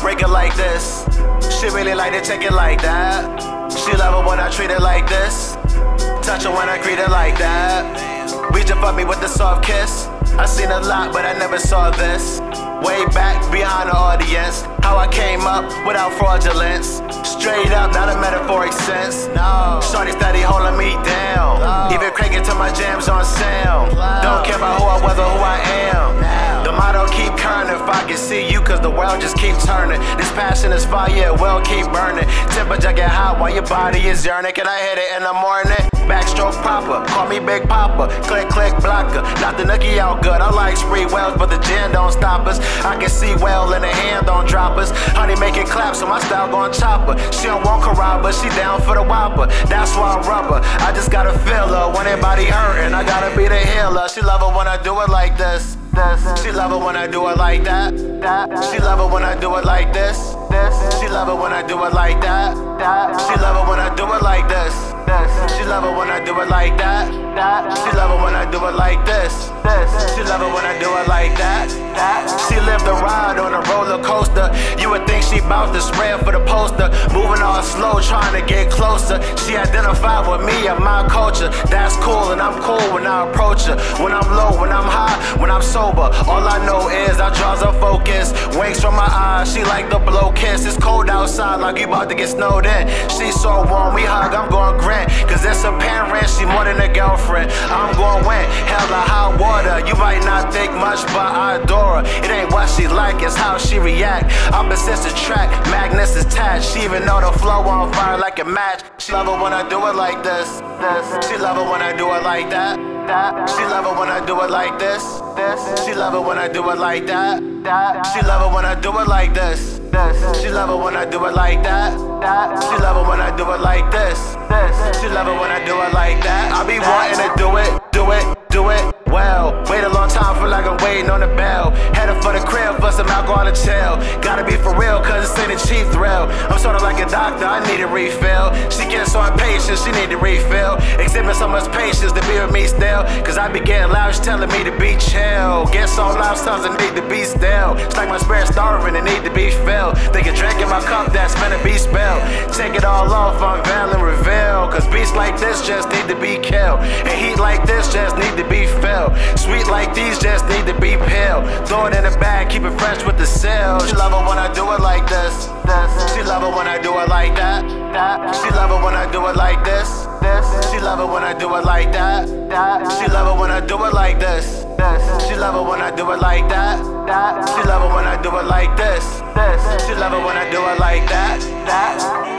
break it like this. She really like to take it like that. She love it when I treat it like this. Touch her when I greet it like that. Reach up for me with a soft kiss. I seen a lot, but I never saw this. Way back behind the audience, how I came up without fraudulence. Straight up, not a metaphoric sense. No. Shorty steady holding keep current if I can see you, cause the world just keep turning. This passion is fire, yeah, well keep burning. Temperature get hot while your body is yearning. Can I hit it in the morning? Backstroke proper, call me Big Papa. Click, click, blocker. Not the nookie out good. I like Sprewells, but the gin don't stop us. I can see well in the hand don't drop us. Honey make it clap, so my style gon' chop her. She don't want but she down for the whopper. That's why I rub her. I just gotta feel her when anybody hurting. I gotta be the healer. She love it when I do it like this. This. She love it when I do it like that. She love it when I do it like this. She love it when I do it like that. She love it when I do it like this. She love it when I do it like that. She love it when I do it like this. She love it when I do it like that. She lived a ride on a roller coaster. You would think she bout to spread for the poster. Moving all slow, trying to get closer. She identified with me and my culture. That's cool, and I'm cool when I approach her. When I'm low, when I'm high, when I'm sober. All I know is I draws her focus. Winks from my eyes, she like the blow kiss. It's cold outside, like you about to get snowed in. She so warm, we hug, I'm going grin. Cause it's a parent, she more than a girlfriend. I'm going win, hella hot water. Might not think much, but I adore her. It ain't what she like, it's how she react. Opposites attract, magnets attached. She even know the flow on fire like a match. She love it when I do it like this. this. She love it when I do it like that. that. She love it when I do it like this. this. She love it when I do it like that. that. She love it when I do it like this. this. She love it when I do it like that. that. She love it when I do it like this. this. She love it when I do it like that. I be wanting to do it, do it, do it well. Wait a long time, feel like I'm waiting on the bell. Headed for the crib for some alcohol and chill. Gotta be for real, cause it's ain't a cheap thrill. I'm sorta like a doctor, I need a refill. She gets so impatient, she need to refill. Exhibit so much patience to be with me still. Cause I be getting loud, she telling me to be chill. Get so loud, sometimes I need to be still. It's like my spirit starving and need to be filled. Think a drink in my cup that's finna be spilled. Take it all off. Cause beats like this just need to be killed. And heat like this just need to be filled. Sweet like these just need to be pale. Throw it in a bag, keep it fresh with the sales. She love it when I do it like this. She love it when I do it like that. She love it when I do it like this. She love it when I do it like that. She love it when I do it like this. She love it when I do it like that. She love it when I do it like this. She love it when I do it like that.